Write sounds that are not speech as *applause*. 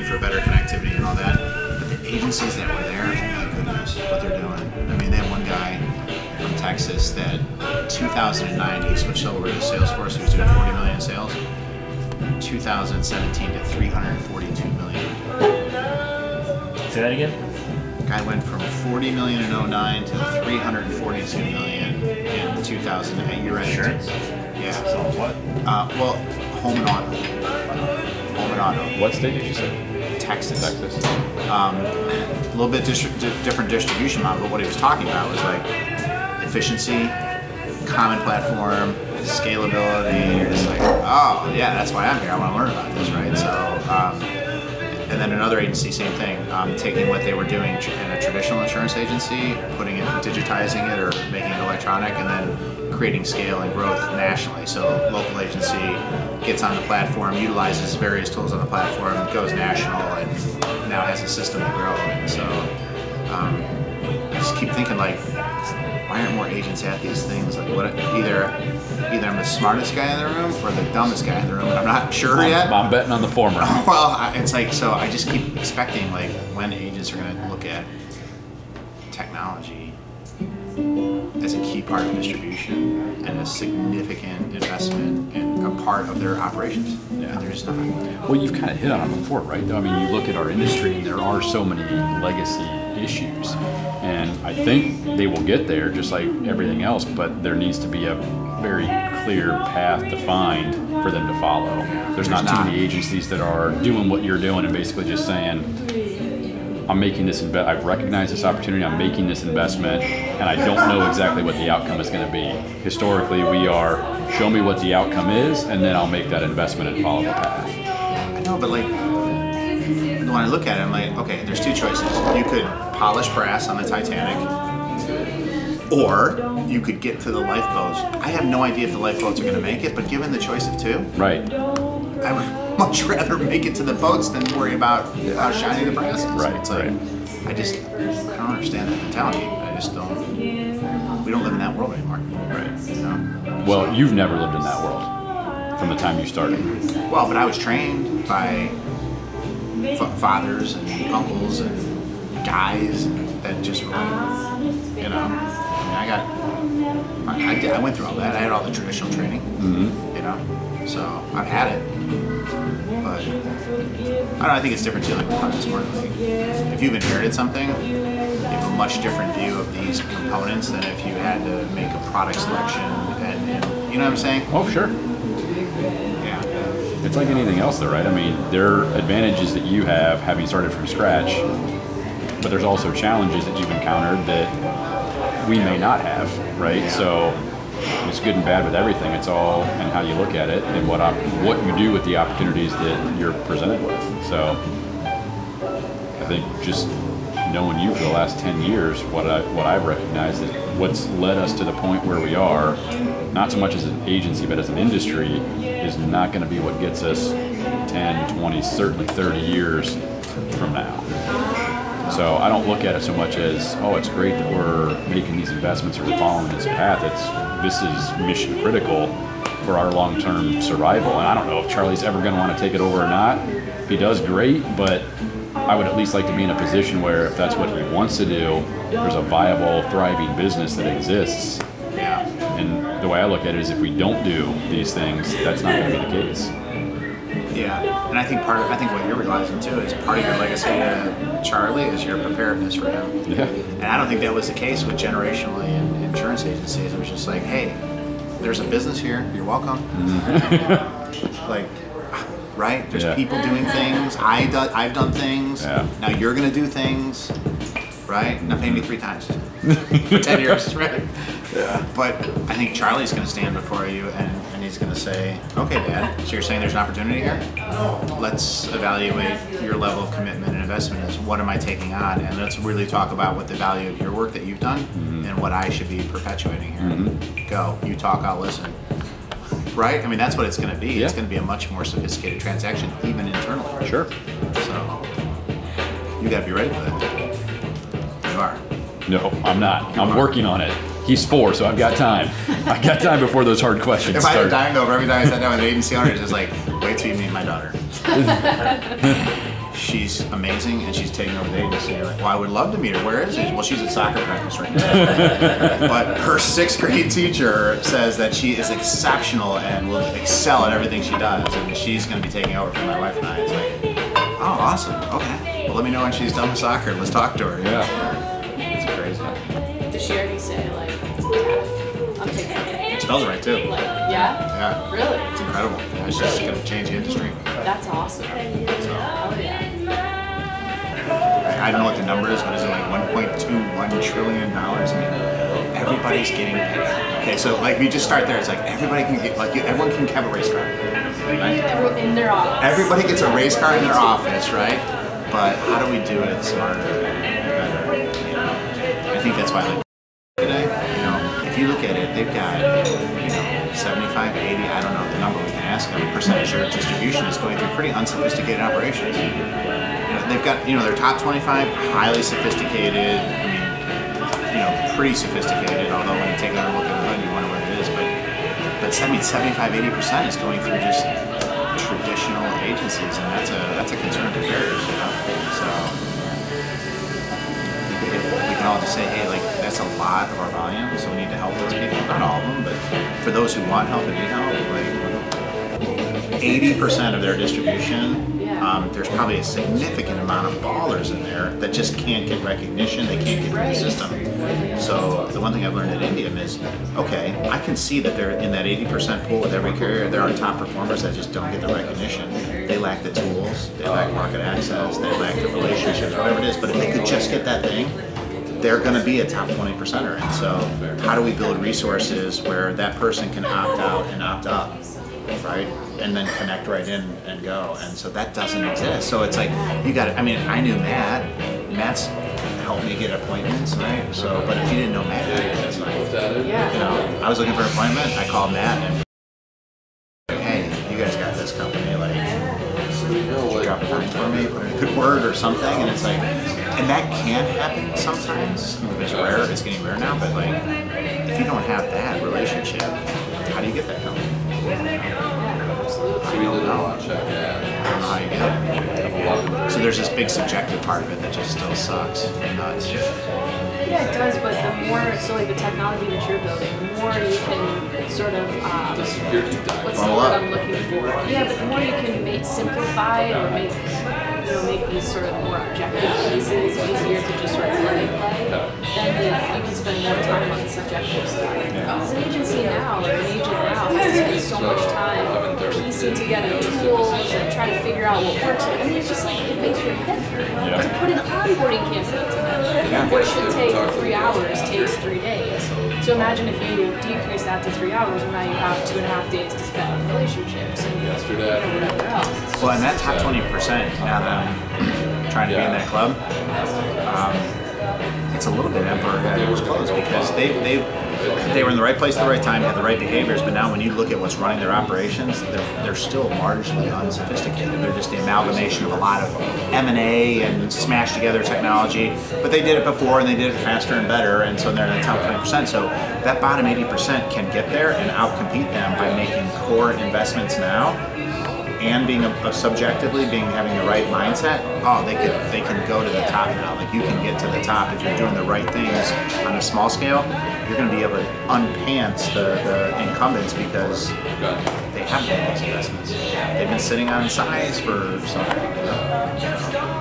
for better connectivity and all that. But the agencies that were there, oh my goodness, what they're doing. I mean, they had one guy from Texas that 2009 he switched over to Salesforce. He was doing 40 million in sales. 2017 to 342 million. Say that again. Guy went from 40 million in 09 to 342 million in 2008. You're right. Insurance? Yeah. So what? Uh, well, home and auto. Auto. What state did you say? Texas. Texas. Um, a little bit distri- di- different distribution model, but what he was talking about was like efficiency, common platform, scalability. You're just like, oh yeah, that's why I'm here. I want to learn about this, right? So, um, and then another agency, same thing, um, taking what they were doing in a traditional insurance agency, putting it, digitizing it, or making it electronic, and then creating scale and growth nationally. So, local agency gets on the platform, utilizes various tools on the platform, goes national, and now has a system to grow. So, um, I just keep thinking like, why aren't more agents at these things? Like, what? Either, either I'm the smartest guy in the room or the dumbest guy in the room, and I'm not sure yet. I'm, I'm betting on the former. *laughs* Well, I- it's like so. I just keep expecting like when agents are going to look at technology as a key part of distribution and a significant investment and a part of their operations. Yeah. and they're just not. Well, you've kind of hit on it before, right? I mean, you look at our industry and there are so many legacy issues. And I think they will get there just like everything else, but there needs to be a very clear path defined for them to follow. There's not too many agencies that are doing what you're doing and basically just saying, I'm making this invest. I've recognized this opportunity. I'm making this investment, and I don't know exactly what the outcome is going to be. Historically, we are show me what the outcome is, and then I'll make that investment and follow the path. I know, but like when I look at it, I'm like, okay, there's two choices. You could polish brass on the Titanic, or you could get to the lifeboats. I have no idea if the lifeboats are going to make it, but given the choice of two, Right. I would *laughs* much rather make it to the boats than worry about how shiny the brass is. Right, It's like, right. I just, I don't understand that mentality. I just don't. We don't live in that world anymore. Right. You know? Well, you've never lived in that world from the time you started. Well, but I was trained by fathers and uncles and guys that just were, you know. I got, I, I, did, I went through all that. I had all the traditional training, Mm-hmm. you know. So I've had it, but I don't know. I think it's different too. Like finance marketing. If you've inherited something, you have a much different view of these components than if you had to make a product selection and, and you know what I'm saying? Oh, sure. It's like anything else, though, right? I mean, there are advantages that you have having started from scratch, but there's also challenges that you've encountered that we may not have, right? Yeah. So it's good and bad with everything. It's all and how you look at it and what op- what you do with the opportunities that you're presented with. So I think just knowing you for the last 10 years, what, I, what I've recognized is what's led us to the point where we are, not so much as an agency, but as an industry, is not going to be what gets us 10, 20, certainly 30 years from now. So I don't look at it so much as, oh, it's great that we're making these investments or we're following this path. It's this is mission critical for our long-term survival. And I don't know if Charlie's ever going to want to take it over or not. If he does, great. But I would at least like to be in a position where, if that's what he wants to do, there's a viable, thriving business that exists. Yeah. And the way I look at it is, if we don't do these things, that's not going to be the case. Yeah, and I think part of, I think what you're realizing too is part of your legacy to Charlie is your preparedness for him. Yeah. And I don't think that was the case with generationally in insurance agencies. It was just like, hey, there's a business here. You're welcome. Mm-hmm. *laughs* like, right? There's Yeah. people doing things. I do, I've done things. Yeah. Now you're gonna do things, right? Now pay me three times *laughs* for ten years, right? Yeah. But I think Charlie's going to stand before you and, and he's going to say, okay, Dad, so you're saying there's an opportunity here? Let's evaluate your level of commitment and investment is what am I taking on? And let's really talk about what the value of your work that you've done mm-hmm. and what I should be perpetuating here. Mm-hmm. Go. You talk, I'll listen. Right? I mean, that's what it's going to be. It's going to be a much more sophisticated transaction, even internally. Sure. So you got to be ready for that. You are. No, I'm not. I'm working on it. He's four, so I've got time. I got time before those hard questions If I had start. a dime over every time I sat down with an agency owner, it's just like, wait till you meet my daughter. *laughs* *laughs* she's amazing and she's taking over the agency. Like, well, I would love to meet her. Where is she? Well, she's at soccer practice right now. *laughs* but her sixth grade teacher says that she is exceptional and will excel at everything she does, and she's going to be taking over for my wife and I. It's like, oh, awesome. Okay. Well, let me know when she's done with soccer let's talk to her. Yeah. It's crazy. Does she already say like, yeah, I'm taking it? Spells it right too. Like, yeah, Yeah. really? It's incredible. Yeah, It's just going to change the industry. That's awesome. Oh yeah. I don't know what the number is, but is it like 1.21 trillion dollars? I mean, everybody's getting paid. Okay, so like we just start there. It's like everybody can get like you- everyone can have a race car, right? In their office. Everybody gets a race car in their office, right? But how do we do it smarter and better? You know, I think that's why like today, you know, if you look at it, they've got ask them. Percentage of distribution is going through pretty unsophisticated operations. You know, they've got you know their top 25 highly sophisticated. I mean, you know, pretty sophisticated. Although when you take another look at the hood, you wonder what it is. But but I mean, 75, 80 percent is going through just traditional agencies, and that's a that's a concern to bears. You know, so we can all just say, hey, like that's a lot of our volume, so we need to help those people. Not all of them, but for those who want help and need help, like 80% of their distribution, um, there's probably a significant amount of ballers in there that just can't get recognition. They can't get through the system. So the one thing I've learned at Indium is, okay, I can see that they're in that 80% pool with every carrier. There are top performers that just don't get the recognition. They lack the tools, they lack market access, they lack the relationships, whatever it is. But if they could just get that thing, they're going to be a top 20 percenter. And so, how do we build resources where that person can opt out and opt up, right? And then connect right in and go. And so that doesn't exist. So it's like you got. I mean, I knew Matt. Matt's helped me get appointments, right? So, but if you didn't know Matt, it's like you know, I was looking for an appointment. I called Matt and hey, you guys got this company, like drop a line for me, put in a good word or something, and it's like, and that can happen sometimes. It's rare. It's getting rare now, but like, if you don't have that relationship, how do you get that company? I don't know. I don't know how you get it. So there's this big subjective part of it that just still sucks. And nuts. Yeah, it does, but the more, so like the technology that you're building, the more you can sort of, um, what's the Roll word. I'm looking for? Yeah, but the more you can make, simplify or make, you know, make these sort of more objective pieces easier to just sort of plug play, then the, you can spend more time on the subjective stuff. As an agency now, or an agent now, has to spend so much time piecing together tools and trying to figure out what works. I mean, it's just like, it makes your head hurt. To put an onboarding campaign together, what should take three hours takes three days. So imagine if you decrease that to three hours, well, now you have two and a half days to spend on relationships and you know, whatever else. Well, and that top 20%, now that I'm trying to be in that club, um, it's a little bit emperor had its clothes because they, they, they were in the right place at the right time, had the right behaviors, but now when you look at what's running their operations, they're, they're still largely unsophisticated. They're just the amalgamation of a lot of M&A and smashed together technology, but they did it before and they did it faster and better, and so they're in the top 20%. So that bottom 80% can get there and outcompete them by making core investments now and being a, a subjectively being having the right mindset, oh, they could they can go to the top now. Like you can get to the top if you're doing the right things on a small scale. You're going to be able to unpants the, the incumbents because they haven't made those investments. They've been sitting on size for something. You know?